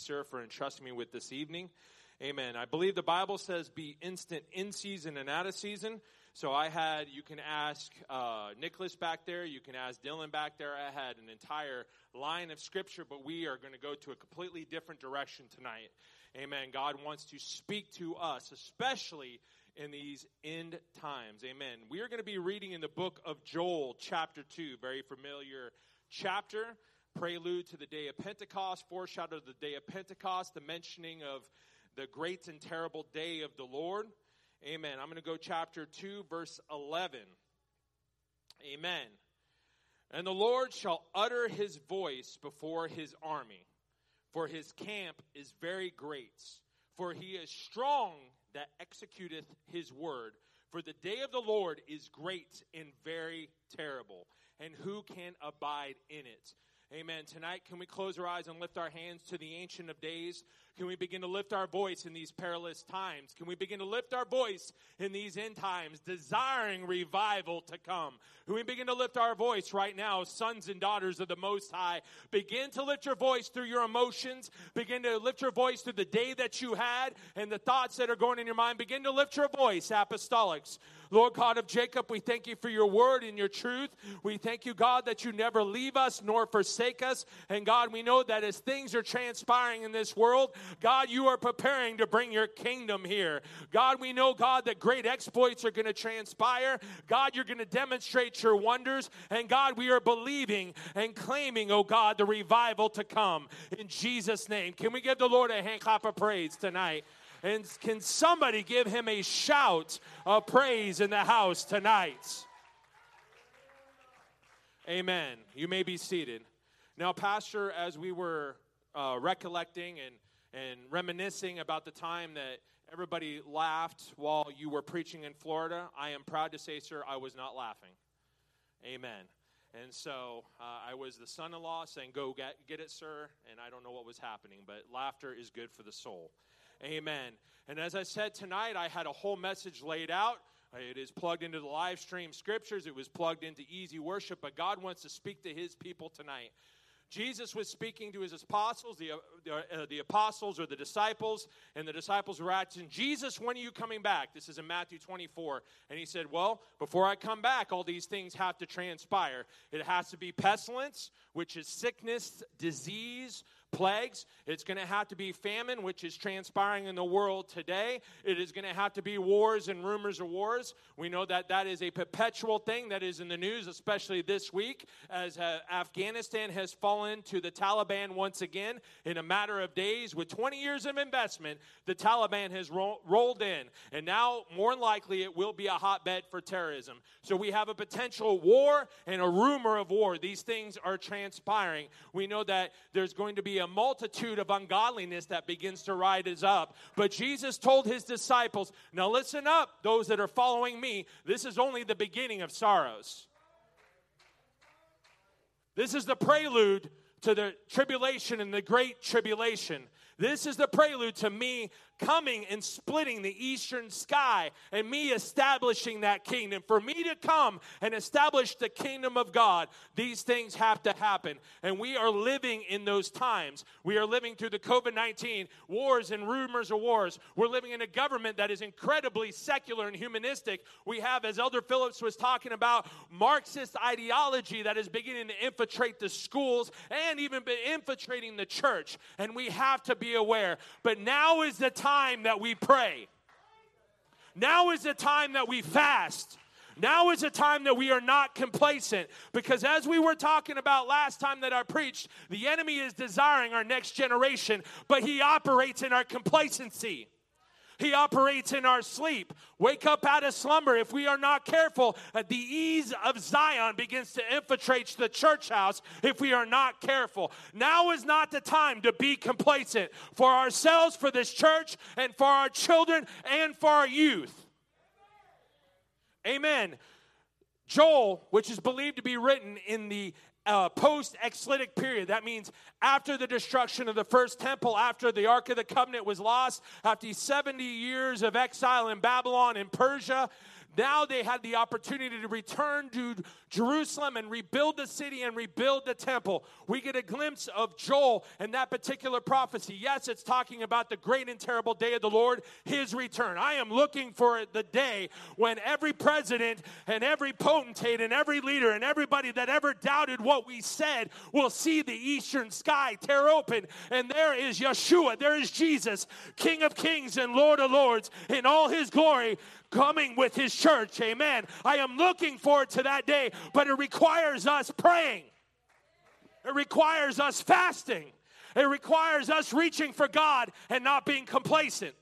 sir, for entrusting me with this evening. Amen. I believe the Bible says be instant in season and out of season. So I had, you can ask uh, Nicholas back there, you can ask Dylan back there. I had an entire line of scripture, but we are going to go to a completely different direction tonight. Amen. God wants to speak to us, especially in these end times. Amen. We are going to be reading in the book of Joel, chapter 2, very familiar chapter, prelude to the day of Pentecost, foreshadow of the day of Pentecost, the mentioning of the great and terrible day of the Lord. Amen. I'm going to go chapter 2, verse 11. Amen. And the Lord shall utter his voice before his army, for his camp is very great. For he is strong that executeth his word. For the day of the Lord is great and very terrible, and who can abide in it? Amen. Tonight, can we close our eyes and lift our hands to the Ancient of Days? Can we begin to lift our voice in these perilous times? Can we begin to lift our voice in these end times, desiring revival to come? Can we begin to lift our voice right now, sons and daughters of the Most High? Begin to lift your voice through your emotions. Begin to lift your voice through the day that you had and the thoughts that are going in your mind. Begin to lift your voice, apostolics. Lord God of Jacob, we thank you for your word and your truth. We thank you, God, that you never leave us nor forsake us. And God, we know that as things are transpiring in this world, God, you are preparing to bring your kingdom here. God, we know, God, that great exploits are going to transpire. God, you're going to demonstrate your wonders. And God, we are believing and claiming, oh God, the revival to come in Jesus' name. Can we give the Lord a hand clap of praise tonight? And can somebody give him a shout of praise in the house tonight? Amen. You may be seated. Now, Pastor, as we were uh, recollecting and, and reminiscing about the time that everybody laughed while you were preaching in Florida, I am proud to say, sir, I was not laughing. Amen. And so uh, I was the son in law saying, Go get, get it, sir. And I don't know what was happening, but laughter is good for the soul. Amen. And as I said tonight, I had a whole message laid out. It is plugged into the live stream scriptures, it was plugged into EasyWorship, but God wants to speak to his people tonight. Jesus was speaking to his apostles, the, uh, the apostles or the disciples, and the disciples were asking, Jesus, when are you coming back? This is in Matthew 24. And he said, Well, before I come back, all these things have to transpire. It has to be pestilence, which is sickness, disease, plagues. It's going to have to be famine, which is transpiring in the world today. It is going to have to be wars and rumors of wars. We know that that is a perpetual thing that is in the news, especially this week, as uh, Afghanistan has fallen to the Taliban once again. In a matter of days, with 20 years of investment, the Taliban has ro- rolled in. And now, more than likely, it will be a hotbed for terrorism. So we have a potential war and a rumor of war. These things are transpiring. We know that there's going to be a multitude of ungodliness that begins to rise up. But Jesus told his disciples, Now listen up, those that are following me, this is only the beginning of sorrows. This is the prelude to the tribulation and the great tribulation. This is the prelude to me coming and splitting the eastern sky and me establishing that kingdom. For me to come and establish the kingdom of God, these things have to happen. And we are living in those times. We are living through the COVID 19 wars and rumors of wars. We're living in a government that is incredibly secular and humanistic. We have, as Elder Phillips was talking about, Marxist ideology that is beginning to infiltrate the schools and even infiltrating the church. And we have to be aware. But now is the time time that we pray. Now is the time that we fast. Now is the time that we are not complacent. Because as we were talking about last time that I preached, the enemy is desiring our next generation, but he operates in our complacency. He operates in our sleep. Wake up out of slumber. If we are not careful, uh, the ease of Zion begins to infiltrate the church house if we are not careful. Now is not the time to be complacent for ourselves, for this church, and for our children and for our youth. Amen. Joel, which is believed to be written in the uh, post exilic period. That means after the destruction of the first temple, after the Ark of the Covenant was lost, after 70 years of exile in Babylon and Persia. Now they had the opportunity to return to Jerusalem and rebuild the city and rebuild the temple. We get a glimpse of Joel and that particular prophecy. Yes, it's talking about the great and terrible day of the Lord, his return. I am looking for the day when every president and every potentate and every leader and everybody that ever doubted what we said will see the eastern sky tear open and there is Yeshua, there is Jesus, King of kings and Lord of lords in all his glory coming with his church. Amen. I am looking forward to that day, but it requires us praying. It requires us fasting. It requires us reaching for God and not being complacent.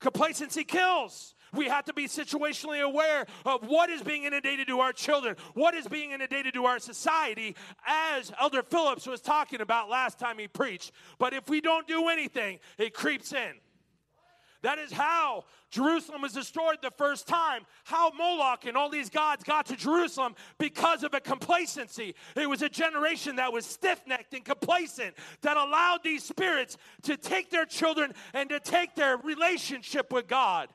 Complacency kills. We have to be situationally aware of what is being inundated to our children, what is being inundated to our society, as Elder Phillips was talking about last time he preached. But if we don't do anything, it creeps in. That is how Jerusalem was destroyed the first time. How Moloch and all these gods got to Jerusalem because of a complacency. It was a generation that was stiff necked and complacent that allowed these spirits to take their children and to take their relationship with God.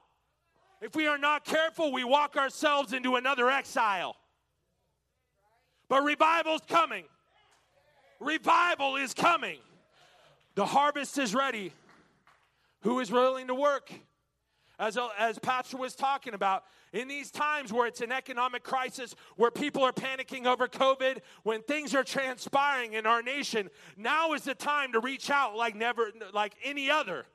If we are not careful, we walk ourselves into another exile. But revival's coming. Revival is coming. The harvest is ready. Who is willing to work? As, as Pastor was talking about, in these times where it's an economic crisis, where people are panicking over COVID, when things are transpiring in our nation, now is the time to reach out like never, like any other.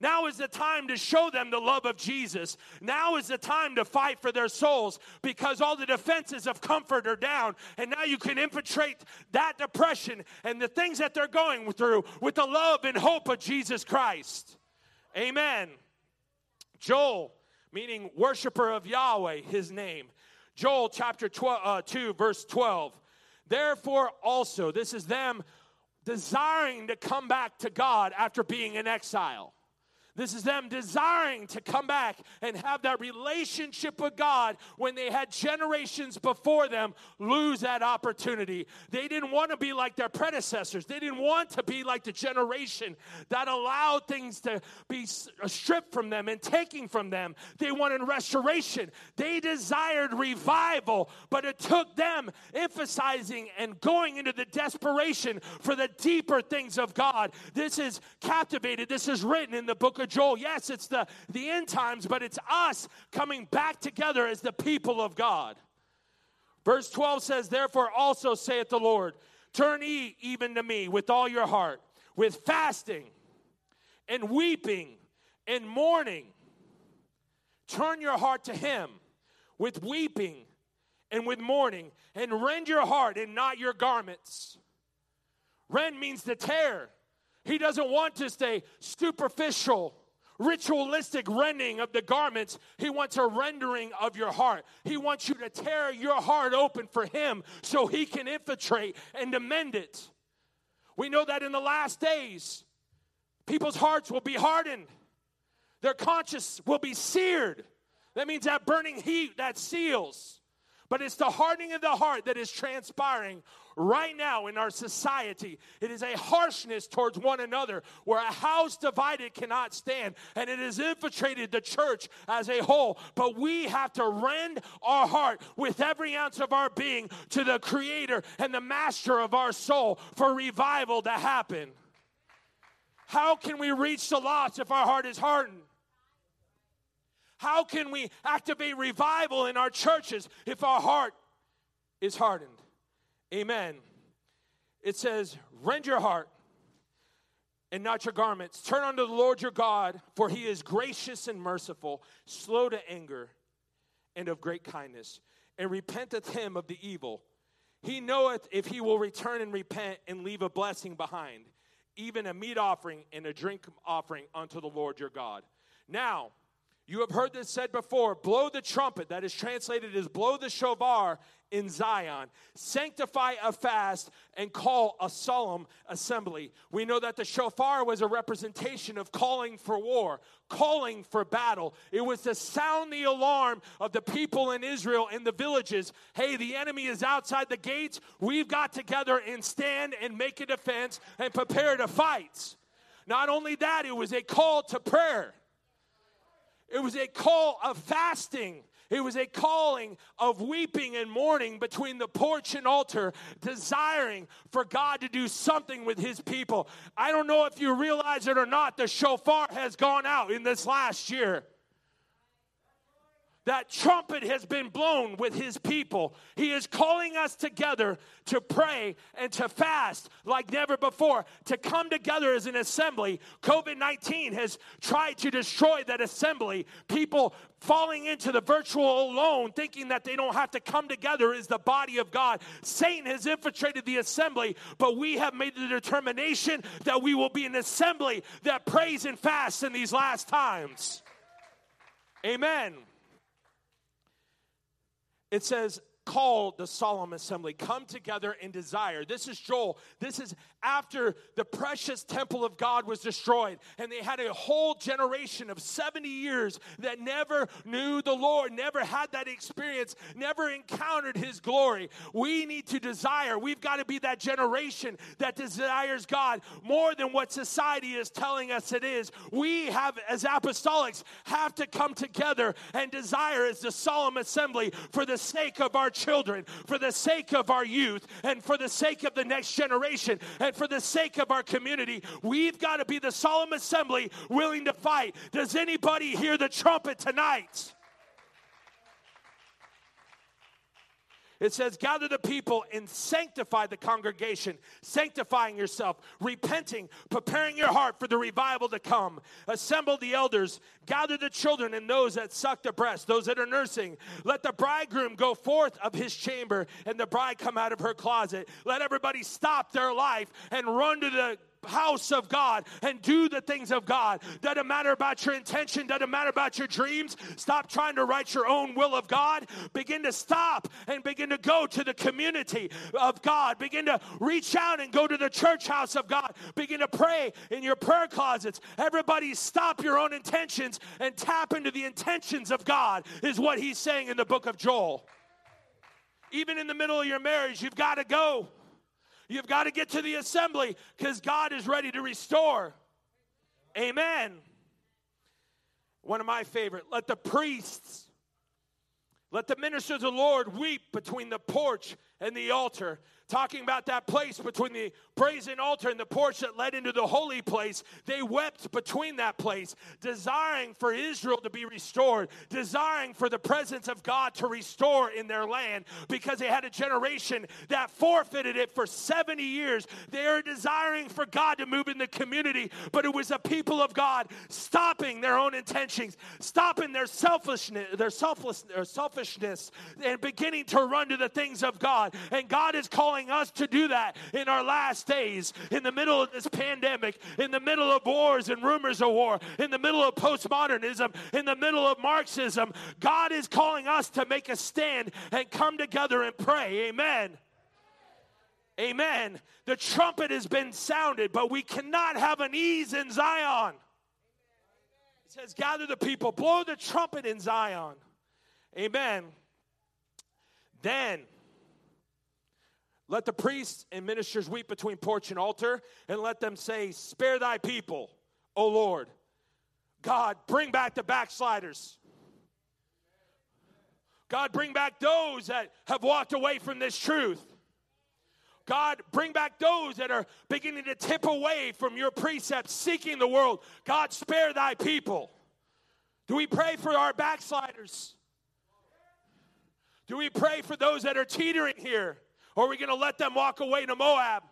Now is the time to show them the love of Jesus. Now is the time to fight for their souls because all the defenses of comfort are down. And now you can infiltrate that depression and the things that they're going through with the love and hope of Jesus Christ. Amen. Joel, meaning worshiper of Yahweh, his name. Joel chapter 12, uh, 2, verse 12. Therefore, also, this is them desiring to come back to God after being in exile. This is them desiring to come back and have that relationship with God when they had generations before them lose that opportunity. They didn't want to be like their predecessors. They didn't want to be like the generation that allowed things to be uh, stripped from them and taken from them. They wanted restoration. They desired revival, but it took them emphasizing and going into the desperation for the deeper things of God. This is captivated. This is written in the book of Joel. Yes, it's the, the end times, but it's us coming back together as the people of God. Verse 12 says, Therefore also saith the Lord, Turn ye even to me with all your heart, with fasting and weeping and mourning. Turn your heart to him with weeping and with mourning, and rend your heart and not your garments. Rend means to tear. He doesn't want to stay superficial, ritualistic rending of the garments. He wants a rendering of your heart. He wants you to tear your heart open for Him so He can infiltrate and amend it. We know that in the last days, people's hearts will be hardened, their conscience will be seared. That means that burning heat that seals. But it's the hardening of the heart that is transpiring right now in our society. It is a harshness towards one another where a house divided cannot stand, and it has infiltrated the church as a whole. But we have to rend our heart with every ounce of our being to the Creator and the Master of our soul for revival to happen. How can we reach the lost if our heart is hardened? How can we activate revival in our churches if our heart is hardened? Amen. It says, Rend your heart and not your garments. Turn unto the Lord your God, for he is gracious and merciful, slow to anger, and of great kindness, and repenteth him of the evil. He knoweth if he will return and repent and leave a blessing behind, even a meat offering and a drink offering unto the Lord your God. Now, you have heard this said before blow the trumpet, that is translated as blow the shofar in Zion. Sanctify a fast and call a solemn assembly. We know that the shofar was a representation of calling for war, calling for battle. It was to sound the alarm of the people in Israel in the villages. Hey, the enemy is outside the gates. We've got together and stand and make a defense and prepare to fight. Not only that, it was a call to prayer. It was a call of fasting. It was a calling of weeping and mourning between the porch and altar, desiring for God to do something with his people. I don't know if you realize it or not, the shofar has gone out in this last year that trumpet has been blown with his people. He is calling us together to pray and to fast like never before, to come together as an assembly. COVID 19 has tried to destroy that assembly. People falling into the virtual alone, thinking that they don't have to come together is the body of God. Satan has infiltrated the assembly, but we have made the determination that we will be an assembly that prays and fasts in these last times. Amen it says, called the solemn assembly come together in desire. This is joel. This is after the precious temple of god was destroyed and they had a whole generation of 70 years that never knew the lord never had that experience never encountered his glory. We need to desire. We've got to be that generation that desires god more than what society is telling us it is. We have as apostolics have to come together and desire as the solemn assembly for the sake of our children, for the sake of our youth, and for the sake of the next generation, and for the sake of our community. We've got to be the solemn assembly willing to fight. Does anybody hear the trumpet tonight? It says, Gather the people and sanctify the congregation, sanctifying yourself, repenting, preparing your heart for the revival to come. Assemble the elders, gather the children and those that suck the breast, those that are nursing. Let the bridegroom go forth of his chamber and the bride come out of her closet. Let everybody stop their life and run to the house of God and do the things of God. Doesn't matter about your intention, doesn't matter about your dreams. Stop trying to write your own will of God. Begin to stop and begin to go to the community of God. Begin to reach out and go to the church house of God. Begin to pray in your prayer closets. Everybody stop your own intentions and tap into the intentions of God, is what he's saying in the book of Joel. Even in the middle of your marriage, you've got to go. You've got to get to the assembly because God is ready to restore. Amen. One of my favorite. Let the priests, let the ministers of the Lord weep between the porch and the altar talking about that place between the brazen altar and the porch that led into the holy place. They wept between that place, desiring for Israel to be restored, desiring for the presence of God to restore in their land because they had a generation that forfeited it for 70 years. They are desiring for God to move in the community, but it was a people of God stopping their own intentions, stopping their selfishness, their selfless, their selfishness, and beginning to run to the things of God. And God is calling us to do that in our last days, in the middle of this pandemic, in the middle of wars and rumors of war, in the middle of postmodernism, in the middle of Marxism. God is calling us to make a stand and come together and pray. Amen. Amen. The trumpet has been sounded, but we cannot have an ease in Zion. It says, Gather the people, blow the trumpet in Zion. Amen. Then let the priests and ministers weep between porch and altar, and let them say, Spare thy people, O Lord. God, bring back the backsliders. God, bring back those that have walked away from this truth. God, bring back those that are beginning to tip away from your precepts, seeking the world. God, spare thy people. Do we pray for our backsliders? Do we pray for those that are teetering here? Or are we going to let them walk away to Moab?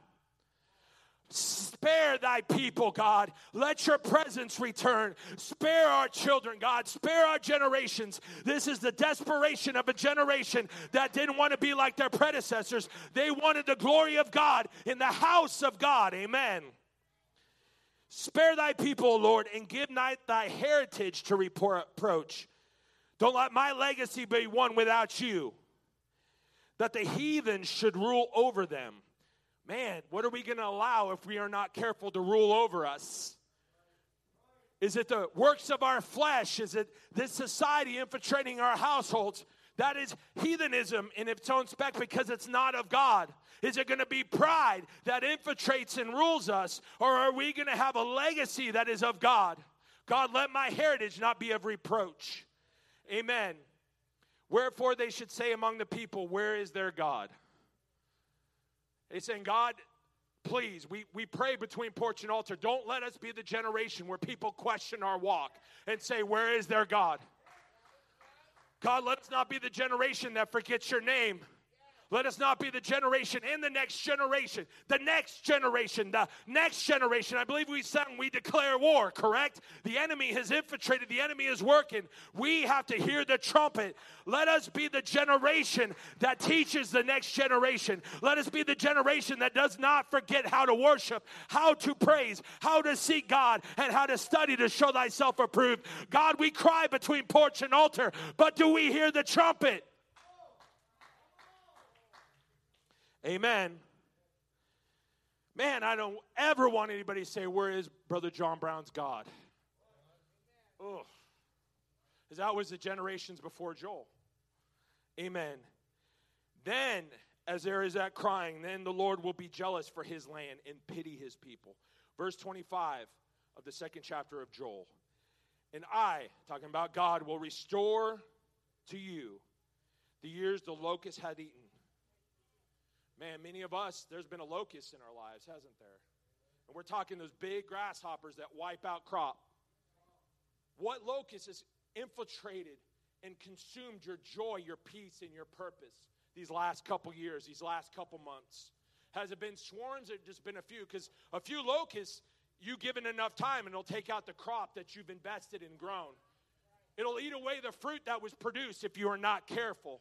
Spare thy people, God. Let your presence return. Spare our children, God. Spare our generations. This is the desperation of a generation that didn't want to be like their predecessors. They wanted the glory of God in the house of God. Amen. Spare thy people, Lord, and give not thy heritage to reproach. Don't let my legacy be one without you that the heathen should rule over them. Man, what are we going to allow if we are not careful to rule over us? Is it the works of our flesh? Is it this society infiltrating our households? That is heathenism in its own spec because it's not of God. Is it going to be pride that infiltrates and rules us? Or are we going to have a legacy that is of God? God, let my heritage not be of reproach. Amen. Wherefore they should say among the people, Where is their God? He's saying, God, please, we, we pray between porch and altar. Don't let us be the generation where people question our walk and say, Where is their God? God, let us not be the generation that forgets your name let us not be the generation in the next generation, the next generation, the next generation. I believe we sang, we declare war, correct? The enemy has infiltrated, the enemy is working. We have to hear the trumpet. Let us be the generation that teaches the next generation. Let us be the generation that does not forget how to worship, how to praise, how to seek God, and how to study to show thyself approved. God, we cry between porch and altar, but do we hear the trumpet? Amen. Man, I don't ever want anybody to say, Where is Brother John Brown's God? Because that was the generations before Joel. Amen. Then, as there is that crying, then the Lord will be jealous for his land and pity his people. Verse 25 of the second chapter of Joel. And I, talking about God, will restore to you the years the locust had eaten Man, many of us, there's been a locust in our lives, hasn't there? And we're talking those big grasshoppers that wipe out crop. What locust has infiltrated and consumed your joy, your peace, and your purpose these last couple years, these last couple months? Has it been swarms or just been a few? Because a few locusts, you given enough time, and it'll take out the crop that you've invested and grown. It'll eat away the fruit that was produced if you are not careful.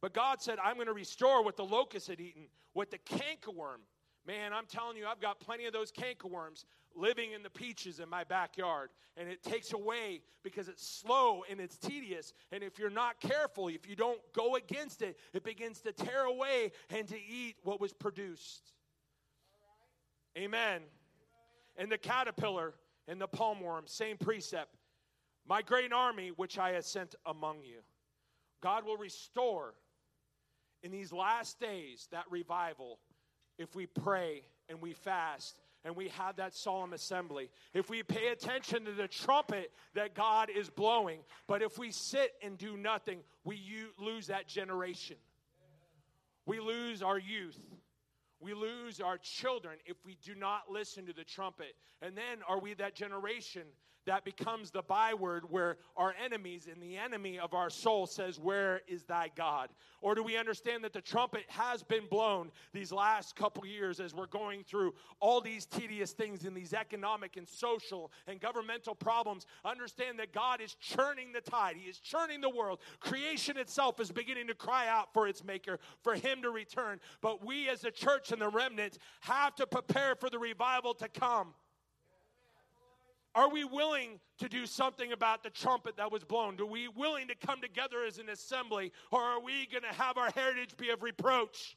But God said, I'm going to restore what the locust had eaten, what the cankerworm. Man, I'm telling you, I've got plenty of those cankerworms living in the peaches in my backyard. And it takes away because it's slow and it's tedious. And if you're not careful, if you don't go against it, it begins to tear away and to eat what was produced. Amen. And the caterpillar and the palm worm, same precept. My great army, which I have sent among you. God will restore in these last days, that revival, if we pray and we fast and we have that solemn assembly, if we pay attention to the trumpet that God is blowing, but if we sit and do nothing, we lose that generation. We lose our youth. We lose our children if we do not listen to the trumpet. And then are we that generation that becomes the byword where our enemies and the enemy of our soul says, Where is thy God? Or do we understand that the trumpet has been blown these last couple years as we're going through all these tedious things in these economic and social and governmental problems? Understand that God is churning the tide, He is churning the world. Creation itself is beginning to cry out for its maker, for Him to return. But we as a church and the remnant have to prepare for the revival to come. Are we willing to do something about the trumpet that was blown? Are we willing to come together as an assembly? Or are we going to have our heritage be of reproach?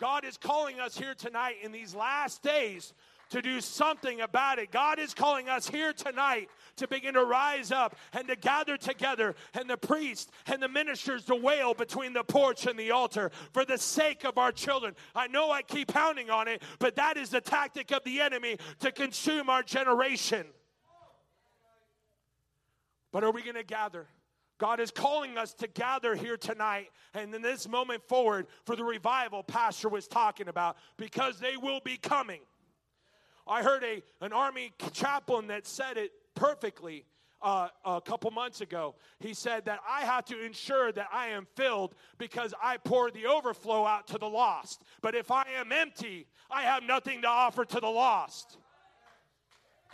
God is calling us here tonight in these last days to do something about it. God is calling us here tonight to begin to rise up and to gather together, and the priest and the ministers to wail between the porch and the altar for the sake of our children. I know I keep pounding on it, but that is the tactic of the enemy to consume our generation. But are we going to gather? God is calling us to gather here tonight and in this moment forward for the revival Pastor was talking about because they will be coming. I heard a, an army chaplain that said it perfectly uh, a couple months ago. He said that I have to ensure that I am filled because I pour the overflow out to the lost. But if I am empty, I have nothing to offer to the lost.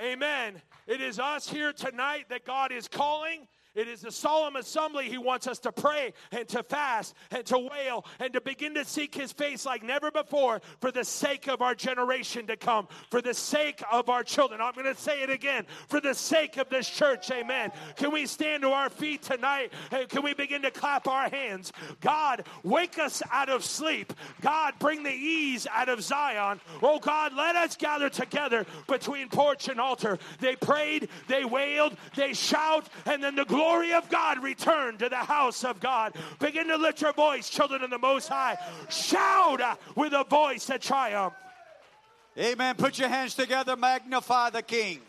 Amen. It is us here tonight that God is calling. It is a solemn assembly he wants us to pray and to fast and to wail and to begin to seek his face like never before for the sake of our generation to come, for the sake of our children. I'm going to say it again for the sake of this church. Amen. Can we stand to our feet tonight and can we begin to clap our hands? God, wake us out of sleep. God, bring the ease out of Zion. Oh God, let us gather together between porch and altar. They prayed, they wailed, they shout, and then the glory glory of God return to the house of God. Begin to lift your voice, children of the Most High. Shout with a voice of triumph. Amen. Put your hands together, magnify the King.